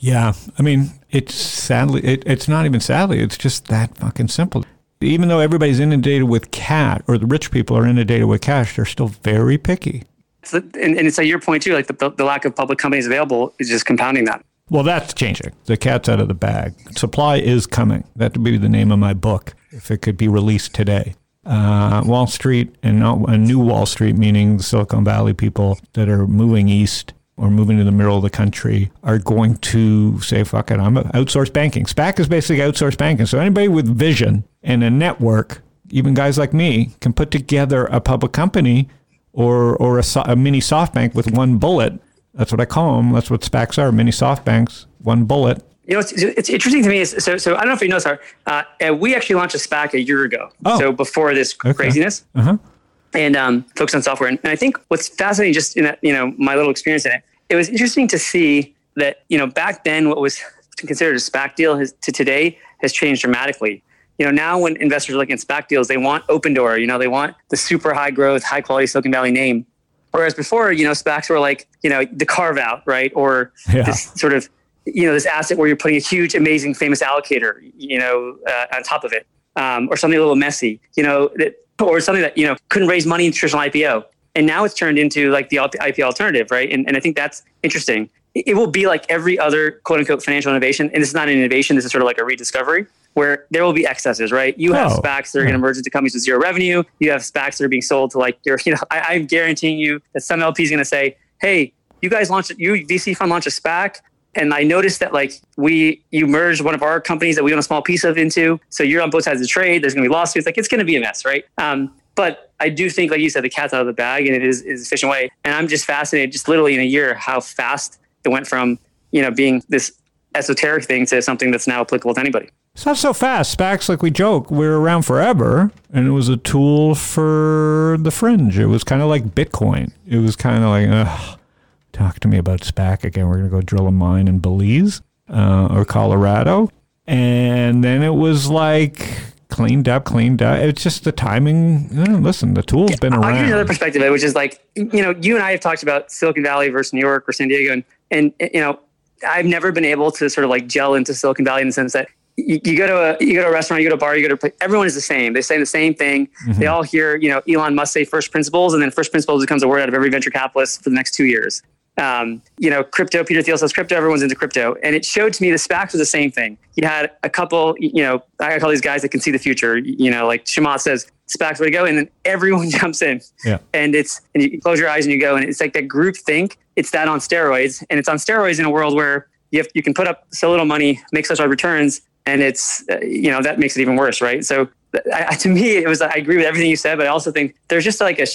Yeah, I mean, it's sadly, it, it's not even sadly, it's just that fucking simple. Even though everybody's inundated with cat, or the rich people are inundated with cash, they're still very picky. So, and, and it's a your point too, like the, the lack of public companies available is just compounding that. Well, that's changing. The cat's out of the bag. Supply is coming. That would be the name of my book if it could be released today. Uh, Wall Street and not, a new Wall Street, meaning the Silicon Valley people that are moving east or moving to the middle of the country are going to say, fuck it, I'm outsource banking. SPAC is basically outsource banking. So anybody with vision and a network, even guys like me, can put together a public company or, or a, a mini SoftBank with one bullet. That's what I call them. That's what SPACs are, mini SoftBanks, one bullet. You know, it's, it's interesting to me. Is, so, so I don't know if you know, sir. Uh, we actually launched a SPAC a year ago. Oh. So before this okay. craziness. Uh-huh and um, focus on software. And, and, I think what's fascinating, just in that, you know, my little experience in it, it was interesting to see that you know back then what was considered a SPAC deal has, to today has changed dramatically. You know, now when investors are looking at SPAC deals, they want Opendoor. You know, they want the super high growth, high quality Silicon Valley name. Whereas before, you know, SPACs were like, you know, the carve out, right? Or yeah. this sort of, you know, this asset where you're putting a huge, amazing, famous allocator, you know, uh, on top of it, um, or something a little messy, you know, that, or something that you know couldn't raise money in traditional IPO and now it's turned into like the IP alternative, right? And, and I think that's interesting. It will be like every other quote unquote financial innovation, and this is not an innovation. This is sort of like a rediscovery where there will be excesses, right? You have oh, SPACs that are going to merge into companies with zero revenue. You have SPACs that are being sold to like your, you know, I, I'm guaranteeing you that some LP is going to say, "Hey, you guys launched, you VC fund launched a SPAC, and I noticed that like we you merged one of our companies that we own a small piece of into, so you're on both sides of the trade. There's going to be lawsuits. Like it's going to be a mess, right? Um, but I do think, like you said, the cat's out of the bag and it is, is efficient way. And I'm just fascinated, just literally in a year, how fast it went from, you know, being this esoteric thing to something that's now applicable to anybody. It's not so fast. SPACs, like we joke, we're around forever, and it was a tool for the fringe. It was kind of like Bitcoin. It was kind of like, ugh, talk to me about SPAC again. We're going to go drill a mine in Belize uh, or Colorado. And then it was like, cleaned up, cleaned up. It's just the timing. You listen, the tool's been around. I'll give you another perspective, which is like, you know, you and I have talked about Silicon Valley versus New York or San Diego, and and you know, I've never been able to sort of like gel into Silicon Valley in the sense that you, you, go to a you go to a restaurant, you go to a bar, you go to a everyone is the same. They say the same thing. Mm-hmm. They all hear, you know, Elon Musk say first principles, and then first principles becomes a word out of every venture capitalist for the next two years um, you know, crypto, Peter Thiel says crypto, everyone's into crypto. And it showed to me the SPACs were the same thing. You had a couple, you know, I call these guys that can see the future, you know, like Chamath says, SPACs way to go. And then everyone jumps in. Yeah. And it's, and you close your eyes and you go, and it's like that group think. It's that on steroids. And it's on steroids in a world where you, have, you can put up so little money, make such high returns. And it's, uh, you know, that makes it even worse, right? So I, to me, it was, I agree with everything you said, but I also think there's just like a,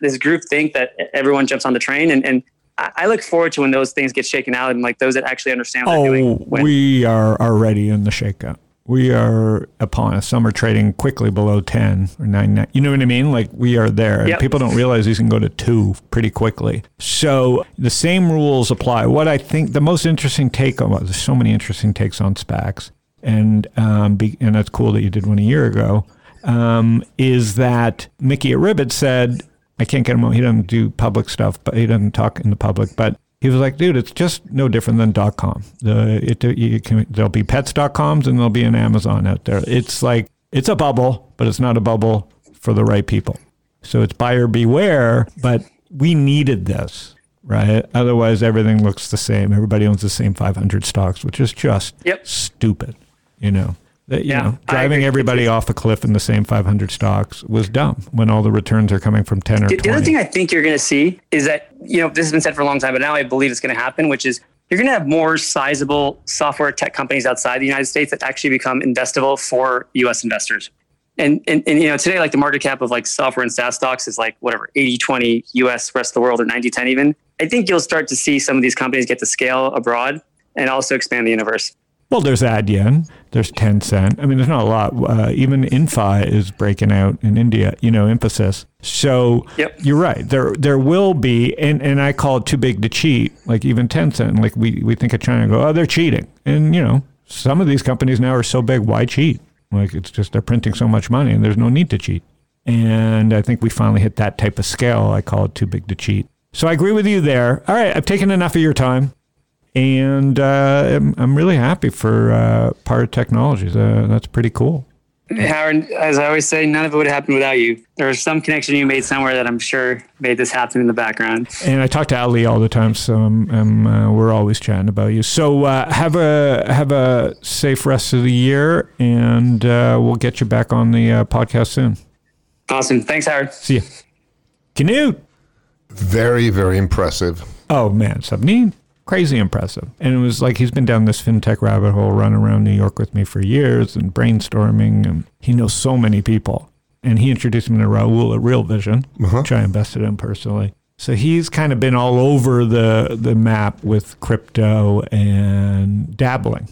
this group think that everyone jumps on the train and, and I look forward to when those things get shaken out and like those that actually understand what oh, they're doing. When. we are already in the shakeout. We are upon us. Some are trading quickly below 10 or 9. You know what I mean? Like we are there. Yep. People don't realize these can go to 2 pretty quickly. So the same rules apply. What I think the most interesting take on, well, there's so many interesting takes on SPACs, and, um, be, and that's cool that you did one a year ago, um, is that Micky at Ribbit said, I can't get him. He doesn't do public stuff, but he doesn't talk in the public. But he was like, dude, it's just no different than dot .com. The it you can, there'll be pets.coms and there'll be an Amazon out there. It's like it's a bubble, but it's not a bubble for the right people. So it's buyer beware. But we needed this. right? Otherwise, everything looks the same. Everybody owns the same 500 stocks, which is just Yep. stupid. You know, that, you Yeah, know, driving everybody off a cliff in the same 500 stocks was dumb when all the returns are coming from 10 or The, 20. the other thing I think you're going to see is that, you know, this has been said for a long time, but now I believe it's going to happen, which is you're going to have more sizable software tech companies outside the United States that actually become investable for US investors. And, and, and you know, today, like the market cap of like software and SaaS stocks is like whatever, 80, 20 US, rest of the world, or 90, 10 even. I think you'll start to see some of these companies get to scale abroad and also expand the universe. Well, there's Adyen, there's Tencent. I mean, there's not a lot. Uh, even Infi is breaking out in India. You know, Mphasis. So Yep. you're right. There there will be, and, and I call it too big to cheat. Like even Tencent. Like we we think of China and go, oh, they're cheating. And you know, some of these companies now are so big. Why cheat? Like it's just they're printing so much money, and there's no need to cheat. And I think we finally hit that type of scale. I call it too big to cheat. So I agree with you there. All right, I've taken enough of your time and uh, I'm, I'm really happy for uh, PAR Technologies. Uh, that's pretty cool. Howard, as I always say, none of it would happen without you. There was some connection you made somewhere that I'm sure made this happen in the background. And I talk to Ali all the time, so I'm, I'm, uh, we're always chatting about you. So uh, have a have a safe rest of the year, and uh, we'll get you back on the uh, podcast soon. Awesome. Thanks, Howard. See you, Canute. Very, very impressive. Oh man, Savneet, crazy impressive. And it was like he's been down this fintech rabbit hole, running around New York with me for years and brainstorming, and he knows so many people. And he introduced me to Raoul at Real Vision, uh-huh. which I invested in personally. So he's kind of been all over the the map with crypto and dabbling.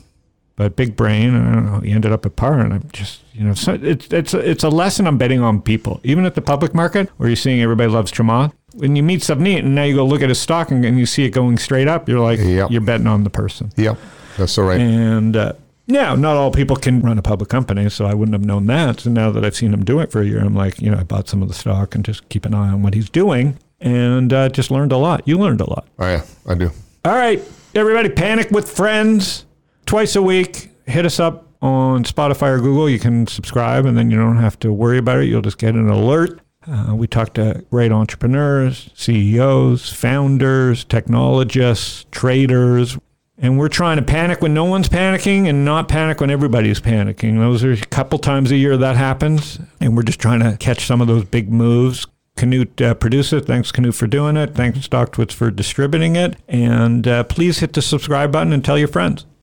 But big brain, I don't know. He ended up at par, and I'm just, you know, so it's it's a, it's a lesson I'm betting on people, even at the public market where you're seeing everybody loves Chamath. When you meet Savneet and now you go look at his stock and, and you see it going straight up, you're like, Yep. you're betting on the person. Yep, that's all right. And uh, yeah, not all people can run a public company, so I wouldn't have known that. So now that I've seen him do it for a year, I'm like, you know, I bought some of the stock and just keep an eye on what he's doing, and uh, just learned a lot. You learned a lot. Oh, yeah, I do. All right, everybody, panic with friends twice a week. Hit us up on Spotify or Google. You can subscribe, and then you don't have to worry about it. You'll just get an alert. Uh, we talk to great entrepreneurs, CEOs, founders, technologists, traders, and we're trying to panic when no one's panicking and not panic when everybody's panicking. Those are a couple times a year that happens, and we're just trying to catch some of those big moves. Canute uh, it. Thanks, Canute, for doing it. Thanks, StockTwits, for distributing it. And uh, please hit the subscribe button and tell your friends.